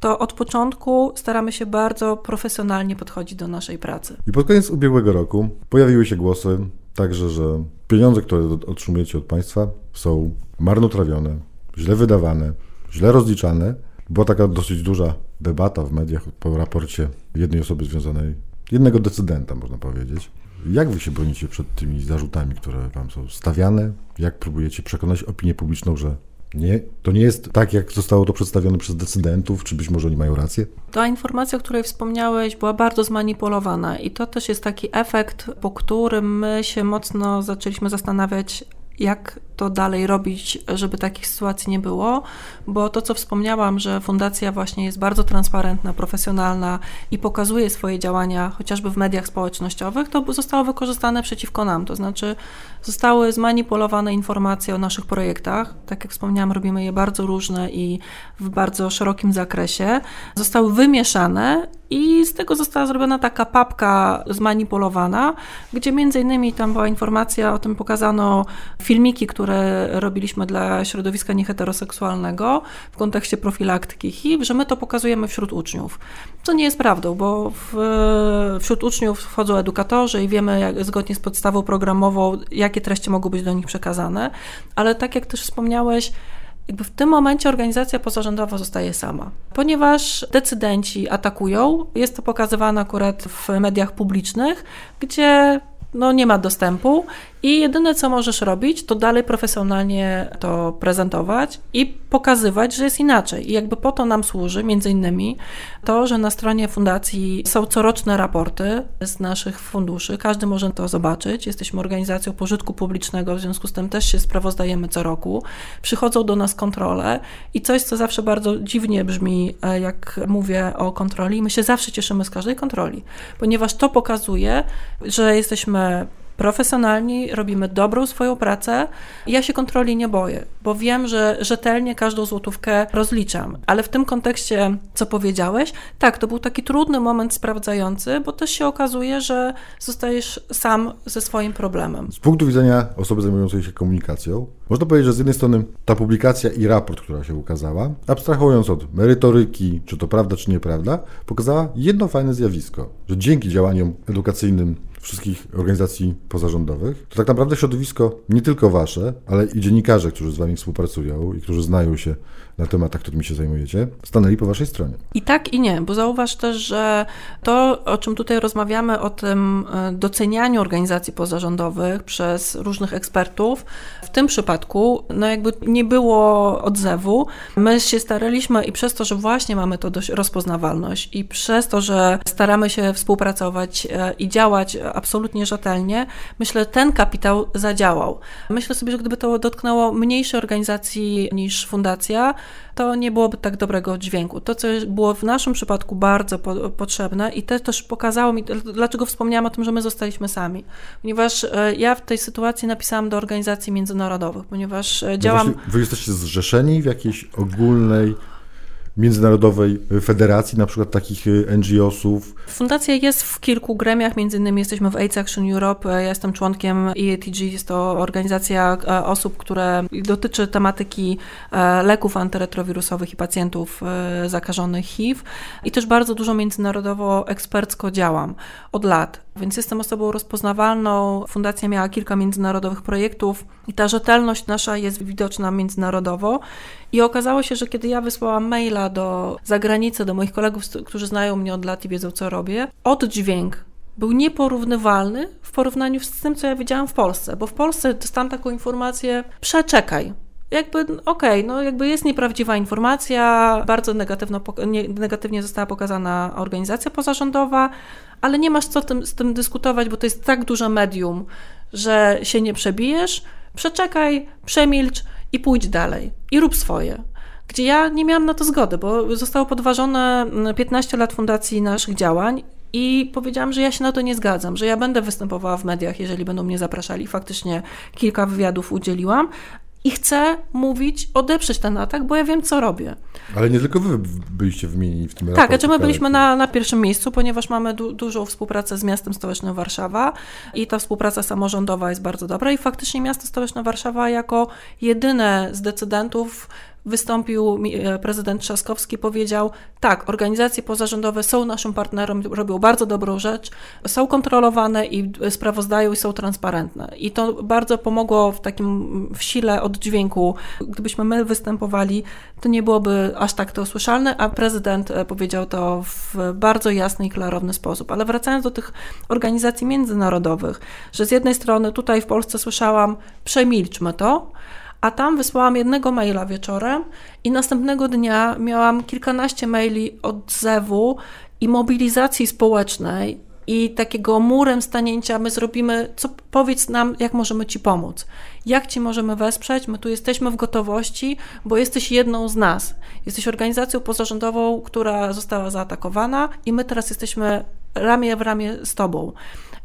to od początku staramy się bardzo profesjonalnie podchodzić do naszej pracy. I pod koniec ubiegłego roku pojawiły się głosy także, że pieniądze, które otrzymujecie od państwa są marnotrawione, źle wydawane, źle rozliczane. Była taka dosyć duża debata w mediach po raporcie jednej osoby związanej, jednego decydenta można powiedzieć. Jak wy się bronicie przed tymi zarzutami, które wam są stawiane? Jak próbujecie przekonać opinię publiczną, że nie, to nie jest tak, jak zostało to przedstawione przez decydentów, czy być może oni mają rację? Ta informacja, o której wspomniałeś, była bardzo zmanipulowana i to też jest taki efekt, po którym my się mocno zaczęliśmy zastanawiać, jak to dalej robić, żeby takich sytuacji nie było, bo to, co wspomniałam, że fundacja właśnie jest bardzo transparentna, profesjonalna i pokazuje swoje działania chociażby w mediach społecznościowych, to zostało wykorzystane przeciwko nam. To znaczy, zostały zmanipulowane informacje o naszych projektach. Tak jak wspomniałam, robimy je bardzo różne i w bardzo szerokim zakresie. Zostały wymieszane i z tego została zrobiona taka papka zmanipulowana, gdzie między innymi tam była informacja o tym, pokazano filmiki, które robiliśmy dla środowiska nieheteroseksualnego w kontekście profilaktyki HIV, że my to pokazujemy wśród uczniów. Co nie jest prawdą, bo w, wśród uczniów wchodzą edukatorzy i wiemy jak, zgodnie z podstawą programową, jakie treści mogą być do nich przekazane, ale tak jak też wspomniałeś, jakby w tym momencie organizacja pozarządowa zostaje sama, ponieważ decydenci atakują. Jest to pokazywane akurat w mediach publicznych, gdzie no nie ma dostępu i jedyne co możesz robić, to dalej profesjonalnie to prezentować i pokazywać, że jest inaczej. I jakby po to nam służy między innymi to, że na stronie fundacji są coroczne raporty z naszych funduszy. Każdy może to zobaczyć. Jesteśmy organizacją pożytku publicznego, w związku z tym też się sprawozdajemy co roku. Przychodzą do nas kontrole i coś, co zawsze bardzo dziwnie brzmi, e, jak mówię o kontroli, my się zawsze cieszymy z każdej kontroli, ponieważ to pokazuje, że jesteśmy profesjonalni, robimy dobrą swoją pracę. Ja się kontroli nie boję, bo wiem, że rzetelnie każdą złotówkę rozliczam. Ale w tym kontekście, co powiedziałeś, tak, to był taki trudny moment sprawdzający, bo też się okazuje, że zostajesz sam ze swoim problemem. Z punktu widzenia osoby zajmującej się komunikacją, można powiedzieć, że z jednej strony ta publikacja i raport, która się ukazała, abstrahując od merytoryki, czy to prawda, czy nieprawda, pokazała jedno fajne zjawisko, że dzięki działaniom edukacyjnym wszystkich organizacji pozarządowych, to tak naprawdę środowisko nie tylko wasze, ale i dziennikarze, którzy z wami współpracują i którzy znają się na tematach, którymi się zajmujecie, stanęli po waszej stronie. I tak i nie, bo zauważ też, że to, o czym tutaj rozmawiamy, o tym e, docenianiu organizacji pozarządowych przez różnych ekspertów, w tym przypadku, no jakby nie było odzewu. My się staraliśmy i przez to, że właśnie mamy to dość rozpoznawalność i przez to, że staramy się współpracować e, i działać absolutnie rzetelnie, myślę, ten kapitał zadziałał. Myślę sobie, że gdyby to dotknęło mniejszej organizacji niż fundacja, to nie byłoby tak dobrego dźwięku. To, co było w naszym przypadku bardzo po, potrzebne i to też pokazało mi, dlaczego wspomniałam o tym, że my zostaliśmy sami. Ponieważ e, ja w tej sytuacji napisałam do organizacji międzynarodowych, ponieważ e, działam... No wy jesteście zrzeszeni w jakiejś ogólnej międzynarodowej federacji, na przykład takich y, NGO-sów? Fundacja jest w kilku gremiach, między innymi jesteśmy w AIDS Action Europe, ja jestem członkiem EATG, jest to organizacja e, osób, które dotyczy tematyki e, leków antyretrowirusowych i pacjentów e, zakażonych HIV. I też bardzo dużo międzynarodowo ekspercko działam. Od lat więc jestem osobą rozpoznawalną. Fundacja miała kilka międzynarodowych projektów i ta rzetelność nasza jest widoczna międzynarodowo. I okazało się, że kiedy ja wysłałam maila do zagranicy, do moich kolegów, którzy znają mnie od lat i wiedzą, co robię, oddźwięk był nieporównywalny w porównaniu z tym, co ja widziałam w Polsce, bo w Polsce dostałam taką informację: przeczekaj, jakby okej, okay, no jakby jest nieprawdziwa informacja, bardzo negatywno, negatywnie została pokazana organizacja pozarządowa, ale nie masz co tym, z tym dyskutować, bo to jest tak duże medium, że się nie przebijesz, przeczekaj, przemilcz i pójdź dalej i rób swoje. Gdzie ja nie miałam na to zgody, bo zostało podważone 15 lat fundacji naszych działań i powiedziałam, że ja się na to nie zgadzam, że ja będę występowała w mediach, jeżeli będą mnie zapraszali. Faktycznie kilka wywiadów udzieliłam, i chcę mówić, odeprzeć ten atak, bo ja wiem, co robię. Ale nie tylko wy byliście wymienieni w tym Tak, znaczy my byliśmy na, na pierwszym miejscu, ponieważ mamy du dużą współpracę z miastem stołecznym Warszawa i ta współpraca samorządowa jest bardzo dobra i faktycznie miasto stołeczne Warszawa jako jedyne z decydentów wystąpił e, prezydent Trzaskowski, powiedział: Tak, organizacje pozarządowe są naszym partnerem, robią bardzo dobrą rzecz, są kontrolowane i sprawozdają i są transparentne. I to bardzo pomogło w takim w sile oddźwięku. Gdybyśmy my występowali, to nie byłoby aż tak to słyszalne, a prezydent e, powiedział to w bardzo jasny i klarowny sposób. Ale wracając do tych organizacji międzynarodowych, że z jednej strony tutaj w Polsce słyszałam: przemilczmy to a tam wysłałam jednego maila wieczorem i następnego dnia miałam kilkanaście maili odzewu i mobilizacji społecznej i takiego murem stanięcia, my zrobimy, co powiedz nam, jak możemy Ci pomóc, jak Ci możemy wesprzeć, my tu jesteśmy w gotowości, bo jesteś jedną z nas. Jesteś organizacją pozarządową, która została zaatakowana i my teraz jesteśmy ramię w ramię z Tobą.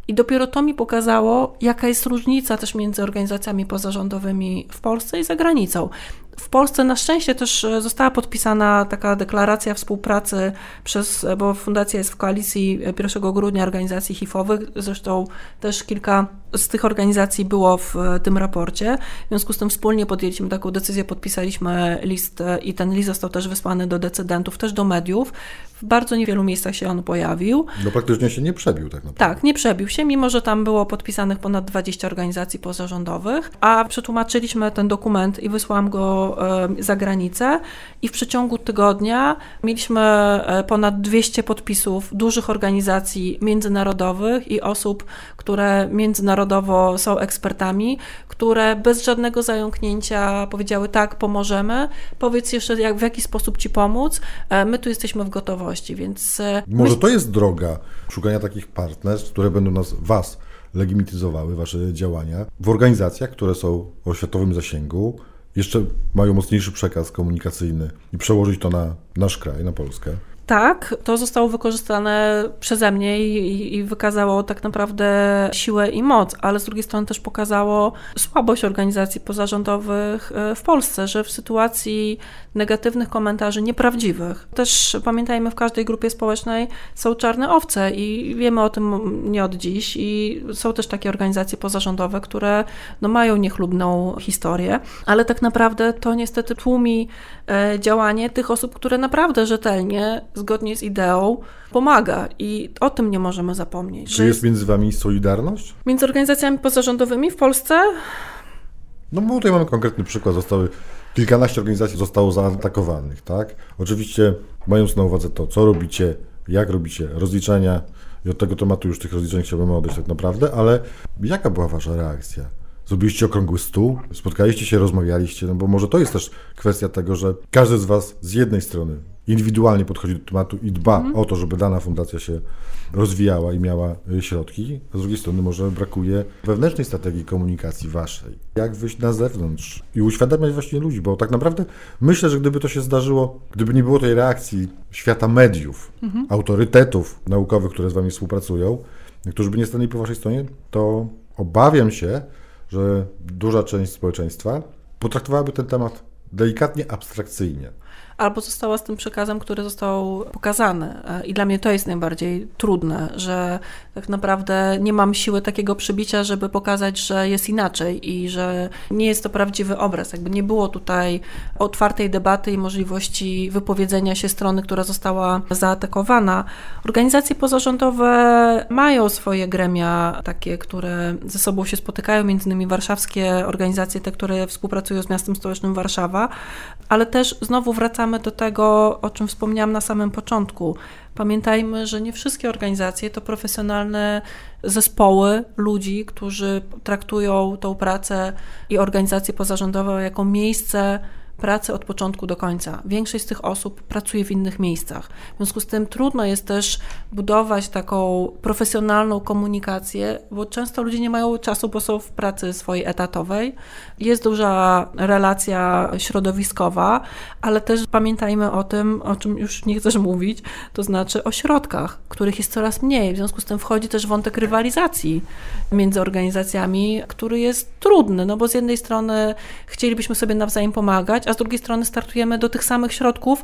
I dopiero to mi pokazało, jaka jest różnica też między organizacjami pozarządowymi w Polsce i za granicą. W Polsce na szczęście też e, została podpisana taka deklaracja współpracy przez, e, bo fundacja jest w koalicji 1 grudnia organizacji HIV-owych, zresztą też kilka z tych organizacji było w e, tym raporcie. W związku z tym wspólnie podjęliśmy taką decyzję, podpisaliśmy list i ten list został też wysłany do decydentów, też do mediów. W bardzo niewielu miejscach się on pojawił. No praktycznie się nie przebił tak naprawdę. Tak, nie przebił się, mimo że tam było podpisanych ponad 20 organizacji pozarządowych, a przetłumaczyliśmy ten dokument i wysłałam go za granicę i w przeciągu tygodnia mieliśmy e, ponad 200 podpisów dużych organizacji międzynarodowych i osób, które międzynarodowo są ekspertami, które bez żadnego zająknięcia powiedziały tak, pomożemy, powiedz jeszcze jak, w jaki sposób Ci pomóc, e, my tu jesteśmy w gotowości, więc... E, Może to jest droga szukania takich partnerstw, które będą nas, Was legitymizowały, Wasze działania w organizacjach, które są o światowym zasięgu, jeszcze mają mocniejszy przekaz komunikacyjny i przełożyć to na nasz kraj, na Polskę. Tak, to zostało wykorzystane przeze mnie i, i, wykazało tak naprawdę siłę i moc, ale z drugiej strony też pokazało słabość organizacji pozarządowych e, w Polsce, że w sytuacji negatywnych komentarzy, nieprawdziwych, też pamiętajmy, w każdej grupie społecznej są czarne owce i wiemy o tym nie od dziś i są też takie organizacje pozarządowe, które no, mają niechlubną historię, ale tak naprawdę to niestety tłumi e, działanie tych osób, które naprawdę rzetelnie zgodnie z ideą pomaga i o tym nie możemy zapomnieć. Czy jest między wami solidarność? Między organizacjami pozarządowymi w Polsce? No bo tutaj mamy konkretny przykład. Zostały kilkanaście organizacji zostało zaatakowanych, tak? Oczywiście mając na uwadze to, co robicie, jak robicie, rozliczenia i od tego tematu już tych rozliczeń chciałbym odejść tak naprawdę, ale jaka była wasza reakcja? Zrobiliście okrągły stół, spotkaliście się, rozmawialiście, no bo może to jest też kwestia tego, że każdy z was z jednej strony indywidualnie podchodzi do tematu i dba mhm. o to, żeby dana fundacja się rozwijała i miała y, środki, a z drugiej strony może brakuje wewnętrznej strategii komunikacji waszej. Jak wyjść na zewnątrz i uświadamiać właśnie ludzi, bo tak naprawdę myślę, że gdyby to się zdarzyło, gdyby nie było tej reakcji świata mediów, mhm. autorytetów naukowych, które z wami współpracują, którzy by nie stanęli po waszej stronie, to obawiam się, że duża część społeczeństwa potraktowałaby ten temat delikatnie abstrakcyjnie albo została z tym przekazem, który został pokazany. E, I dla mnie to jest najbardziej trudne, że tak naprawdę nie mam siły takiego przybicia, żeby pokazać, że jest inaczej i że nie jest to prawdziwy obraz. Jakby nie było tutaj otwartej debaty i możliwości wypowiedzenia się strony, która została zaatakowana. Organizacje pozarządowe mają swoje gremia takie, które ze sobą się spotykają, między innymi warszawskie organizacje, te, które współpracują z miastem stołecznym Warszawa, ale też znowu wracamy do tego, o czym wspomniałam na samym początku. Pamiętajmy, że nie wszystkie organizacje to profesjonalne zespoły ludzi, którzy traktują tą pracę i organizacje pozarządowe jako miejsce pracy od początku do końca. Większość z tych osób pracuje w innych miejscach. W związku z tym trudno jest też budować taką profesjonalną komunikację, bo często ludzie nie mają czasu, bo są w pracy swojej etatowej. Jest duża relacja środowiskowa, ale też pamiętajmy o tym, o czym już nie chcesz mówić, to znaczy o środkach, których jest coraz mniej. W związku z tym wchodzi też wątek rywalizacji między organizacjami, który jest trudny, no bo z jednej strony chcielibyśmy sobie nawzajem pomagać, a z drugiej strony startujemy do tych samych środków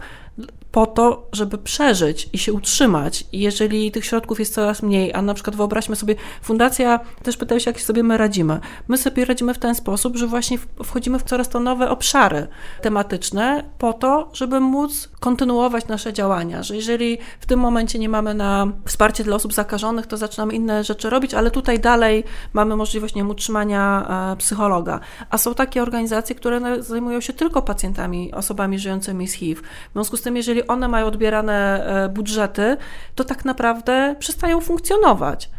po to, żeby przeżyć i się utrzymać. I jeżeli tych środków jest coraz mniej, a na przykład wyobraźmy sobie, fundacja też pyta się, jak sobie my radzimy. My sobie radzimy w ten sposób, że właśnie wchodzimy w coraz to nowe obszary tematyczne po to, żeby móc kontynuować nasze działania, że jeżeli w tym momencie nie mamy na wsparcie dla osób zakażonych, to zaczynamy inne rzeczy robić, ale tutaj dalej mamy możliwość nie wiem, utrzymania e, psychologa. A są takie organizacje, które zajmują się tylko pacjentami, osobami żyjącymi z HIV. W związku z tym, jeżeli one mają odbierane e, budżety, to tak naprawdę przestają funkcjonować.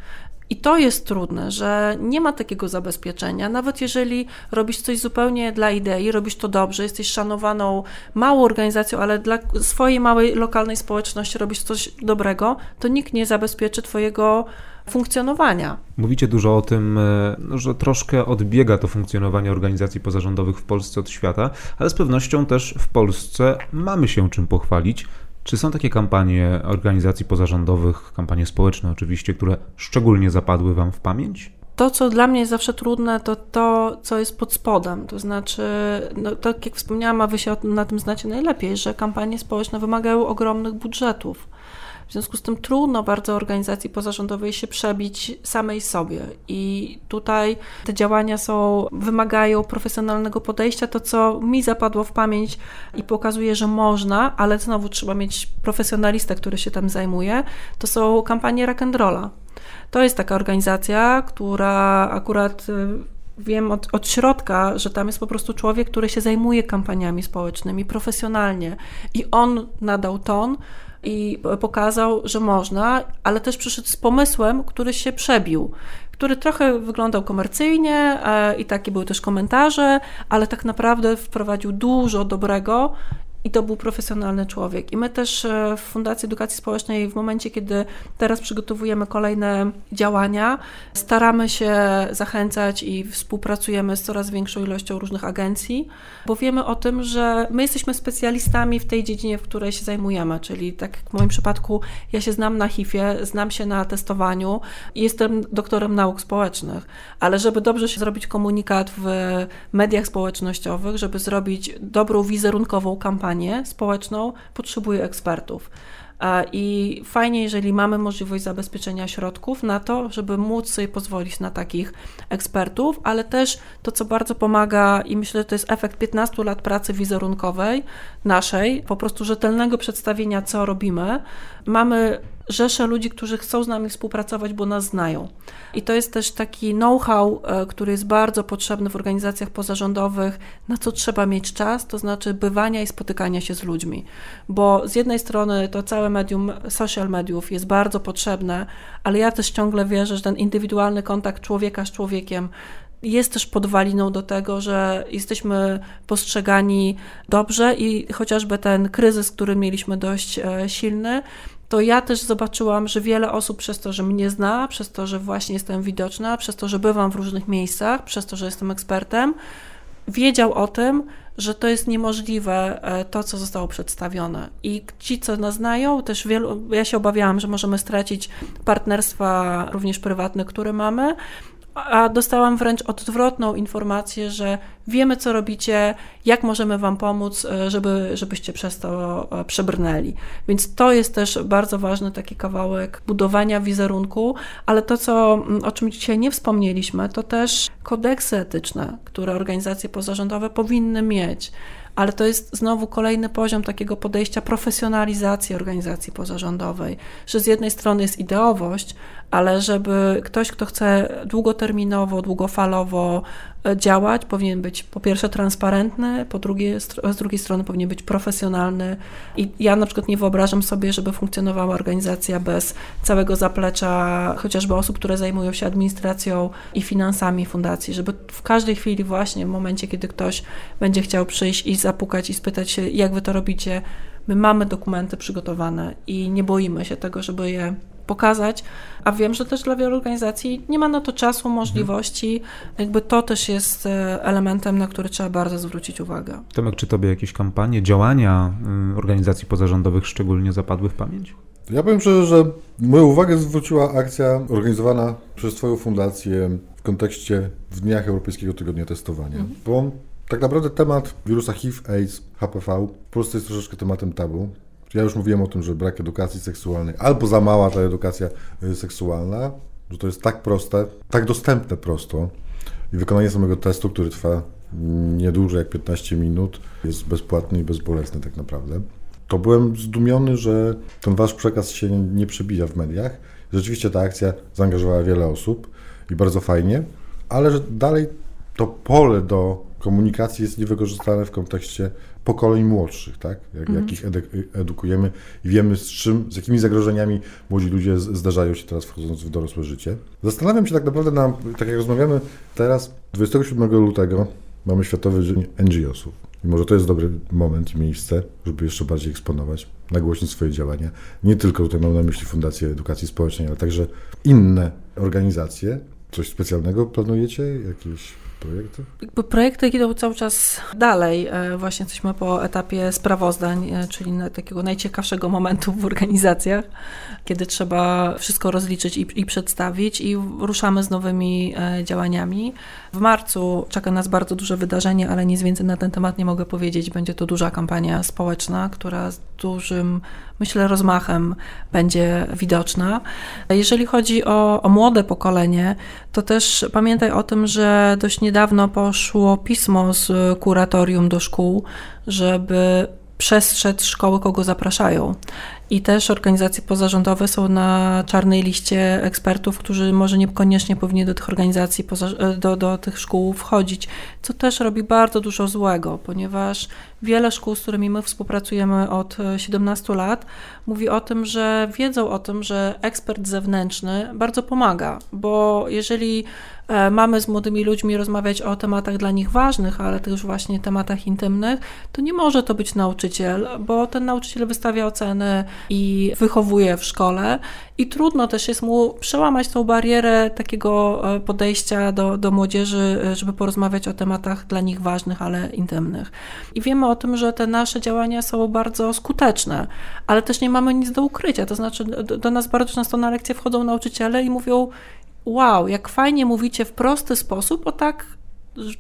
I to jest trudne, że nie ma takiego zabezpieczenia. Nawet jeżeli robisz coś zupełnie dla idei, robisz to dobrze, jesteś szanowaną małą organizacją, ale dla swojej małej lokalnej społeczności robisz coś dobrego, to nikt nie zabezpieczy Twojego funkcjonowania. Mówicie dużo o tym, e, no, że troszkę odbiega to funkcjonowanie organizacji pozarządowych w Polsce od świata, ale z pewnością też w Polsce mamy się czym pochwalić. Czy są takie kampanie organizacji pozarządowych, kampanie społeczne oczywiście, które szczególnie zapadły Wam w pamięć? To, co dla mnie jest zawsze trudne, to to, co jest pod spodem. To znaczy, no, tak jak wspomniałam, a Wy się na tym znacie najlepiej, że kampanie społeczne wymagają ogromnych budżetów. W związku z tym trudno bardzo organizacji pozarządowej się przebić samej sobie. I tutaj te działania są, wymagają profesjonalnego podejścia. To, co mi zapadło w pamięć i pokazuje, że można, ale znowu trzeba mieć profesjonalistę, który się tam zajmuje, to są kampanie rock'n'rolla. To jest taka organizacja, która akurat y, wiem od, od środka, że tam jest po prostu człowiek, który się zajmuje kampaniami społecznymi profesjonalnie i on nadał ton i pokazał, że można, ale też przyszedł z pomysłem, który się przebił, który trochę wyglądał komercyjnie e, i takie były też komentarze, ale tak naprawdę wprowadził dużo dobrego i to był profesjonalny człowiek. I my też e, w Fundacji Edukacji Społecznej, w momencie, kiedy teraz przygotowujemy kolejne działania, staramy się zachęcać i współpracujemy z coraz większą ilością różnych agencji, bo wiemy o tym, że my jesteśmy specjalistami w tej dziedzinie, w której się zajmujemy. Czyli tak w moim przypadku, ja się znam na HIV-ie, znam się na testowaniu i jestem doktorem nauk społecznych, ale żeby dobrze się zrobić komunikat w mediach społecznościowych, żeby zrobić dobrą wizerunkową kampanię, kampanię społeczną potrzebuje ekspertów. I fajnie, jeżeli mamy możliwość zabezpieczenia środków na to, żeby móc sobie pozwolić na takich ekspertów, ale też to, co bardzo pomaga i myślę, że to jest efekt 15 lat pracy wizerunkowej naszej, po prostu rzetelnego przedstawienia, co robimy. Mamy rzeszę ludzi, którzy chcą z nami współpracować, bo nas znają. I to jest też taki know-how, e, który jest bardzo potrzebny w organizacjach pozarządowych, na co trzeba mieć czas, to znaczy bywania i spotykania się z ludźmi. Bo z jednej strony to całe medium social mediów jest bardzo potrzebne, ale ja też ciągle wierzę, że ten indywidualny kontakt człowieka z człowiekiem jest też podwaliną do tego, że jesteśmy postrzegani dobrze i chociażby ten kryzys, który mieliśmy dość e, silny, to ja też zobaczyłam, że wiele osób przez to, że mnie zna, przez to, że właśnie jestem widoczna, przez to, że bywam w różnych miejscach, przez to, że jestem ekspertem, wiedział o tym, że to jest niemożliwe, e, to, co zostało przedstawione. I ci, co nas znają, też wielu, ja się obawiałam, że możemy stracić partnerstwa również prywatne, które mamy, a dostałam wręcz odwrotną informację, że wiemy, co robicie, jak możemy Wam pomóc, e, żeby, żebyście przez to e, przebrnęli. Więc to jest też bardzo ważny taki kawałek budowania wizerunku, ale to, co, mm, o czym dzisiaj nie wspomnieliśmy, to też kodeksy etyczne, które organizacje pozarządowe powinny mieć ale to jest znowu kolejny poziom takiego podejścia profesjonalizacji organizacji pozarządowej, że z jednej strony jest ideowość, ale żeby ktoś, kto chce długoterminowo, długofalowo e, działać, powinien być po pierwsze transparentny, po drugie, z drugiej strony powinien być profesjonalny. I ja na przykład nie wyobrażam sobie, żeby funkcjonowała organizacja bez całego zaplecza chociażby osób, które zajmują się administracją i finansami fundacji, żeby w każdej chwili właśnie, w momencie, kiedy ktoś będzie chciał przyjść i zapukać i spytać się, jak wy to robicie, my mamy dokumenty przygotowane i nie boimy się tego, żeby je pokazać, a wiem, że też dla wielu organizacji nie ma na to czasu, możliwości. Mhm. Jakby to też jest e, elementem, na który trzeba bardzo zwrócić uwagę. Tomek, czy tobie jakieś kampanie, działania y, organizacji pozarządowych szczególnie zapadły w pamięć? Ja powiem szczerze, że moją uwagę zwróciła akcja organizowana przez Twoją fundację w kontekście w Dniach Europejskiego Tygodnia Testowania, mhm. bo tak naprawdę temat wirusa HIV, AIDS, HPV w Polsce jest troszeczkę tematem tabu. Ja już mówiłem o tym, że brak edukacji seksualnej, albo za mała ta edukacja y, seksualna, że to jest tak proste, tak dostępne prosto i wykonanie samego testu, który trwa nie dłużej jak 15 minut, jest bezpłatny i bezbolesny tak naprawdę. To byłem zdumiony, że ten wasz przekaz się nie przebija w mediach. Rzeczywiście ta akcja zaangażowała wiele osób i bardzo fajnie, ale że dalej to pole do komunikacji jest niewykorzystane w kontekście pokoleń młodszych, tak? Jak, mhm. Jakich edukujemy i wiemy z czym, z jakimi zagrożeniami młodzi ludzie zdarzają się teraz wchodząc w dorosłe życie. Zastanawiam się tak naprawdę na, tak jak rozmawiamy teraz, 27 lutego mamy Światowy Dzień NGO-sów. I może to jest dobry moment i miejsce, żeby jeszcze bardziej eksponować, nagłośnić swoje działania. Nie tylko tutaj mam na myśli Fundację Edukacji Społecznej, ale także inne organizacje. Coś specjalnego planujecie? Jakieś projekty? Projekty idą cały czas dalej. E, właśnie jesteśmy po etapie sprawozdań, e, czyli takiego najciekawszego momentu w organizacjach, kiedy trzeba wszystko rozliczyć i, i przedstawić i ruszamy z nowymi e, działaniami. W marcu czeka nas bardzo duże wydarzenie, ale nic więcej na ten temat nie mogę powiedzieć. Będzie to duża kampania społeczna, która z dużym, myślę, rozmachem będzie widoczna. Jeżeli chodzi o, o młode pokolenie, to też pamiętaj o tym, że dość niedawno poszło pismo z kuratorium do szkół, żeby przestrzec szkoły, kogo zapraszają. I też organizacje pozarządowe są na czarnej liście ekspertów, którzy może niekoniecznie powinni do tych organizacji, do, do tych szkół wchodzić, co też robi bardzo dużo złego, ponieważ wiele szkół, z którymi my współpracujemy od 17 lat, mówi o tym, że wiedzą o tym, że ekspert zewnętrzny bardzo pomaga, bo jeżeli e, mamy z młodymi ludźmi rozmawiać o tematach dla nich ważnych, ale też właśnie tematach intymnych, to nie może to być nauczyciel, bo ten nauczyciel wystawia oceny, i wychowuje w szkole. I trudno też jest mu przełamać tą barierę takiego e, podejścia do, do młodzieży, e, żeby porozmawiać o tematach dla nich ważnych, ale intymnych. I wiemy o tym, że te nasze działania są bardzo skuteczne, ale też nie mamy nic do ukrycia. To znaczy, do, do nas bardzo często na lekcje wchodzą nauczyciele i mówią: Wow, jak fajnie mówicie w prosty sposób o tak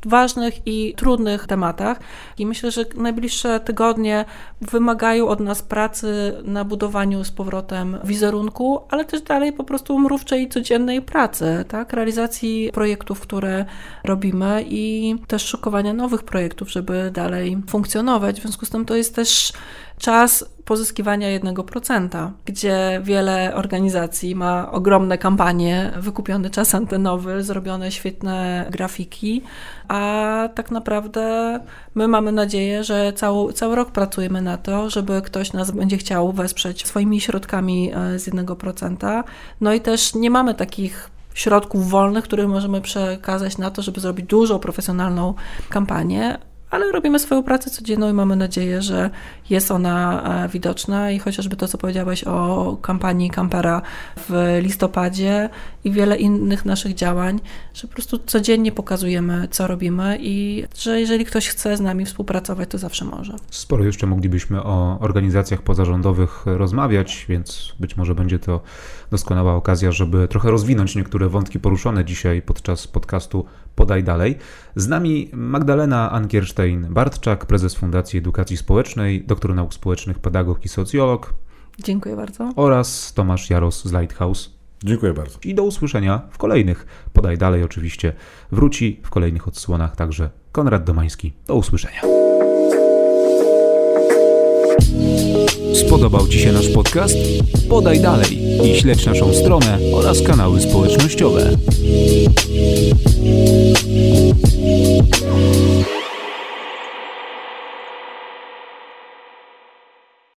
ważnych i trudnych tematach. I myślę, że najbliższe tygodnie wymagają od nas pracy na budowaniu z powrotem wizerunku, ale też dalej po prostu mrówczej codziennej pracy, tak? realizacji projektów, które robimy i też szukowania nowych projektów, żeby dalej funkcjonować. W związku z tym to jest też czas pozyskiwania 1%, gdzie wiele organizacji ma ogromne kampanie, wykupiony czas antenowy, zrobione świetne grafiki, a tak naprawdę my mamy nadzieję, że cały, cały rok pracujemy na to, żeby ktoś nas będzie chciał wesprzeć swoimi środkami e, z 1%. No i też nie mamy takich środków wolnych, które możemy przekazać na to, żeby zrobić dużą profesjonalną kampanię, ale robimy swoją pracę codzienną i mamy nadzieję, że jest ona e, widoczna i chociażby to, co powiedziałeś o kampanii Campera w listopadzie i wiele innych naszych działań, że po prostu codziennie pokazujemy, co robimy i że jeżeli ktoś chce z nami współpracować, to zawsze może. Sporo jeszcze moglibyśmy o organizacjach pozarządowych rozmawiać, więc być może będzie to doskonała okazja, żeby trochę rozwinąć niektóre wątki poruszone dzisiaj podczas podcastu Podaj Dalej. Z nami Magdalena Ankierstein-Bartczak, prezes Fundacji Edukacji Społecznej, doktor nauk społecznych, pedagog i socjolog. Dziękuję bardzo. Oraz Tomasz Jaros z Lighthouse. Dziękuję bardzo. I do usłyszenia w kolejnych. Podaj dalej oczywiście. Wróci w kolejnych odsłonach także Konrad Domański. Do usłyszenia. Spodobał Ci się nasz podcast? Podaj dalej i śledź naszą stronę oraz kanały społecznościowe.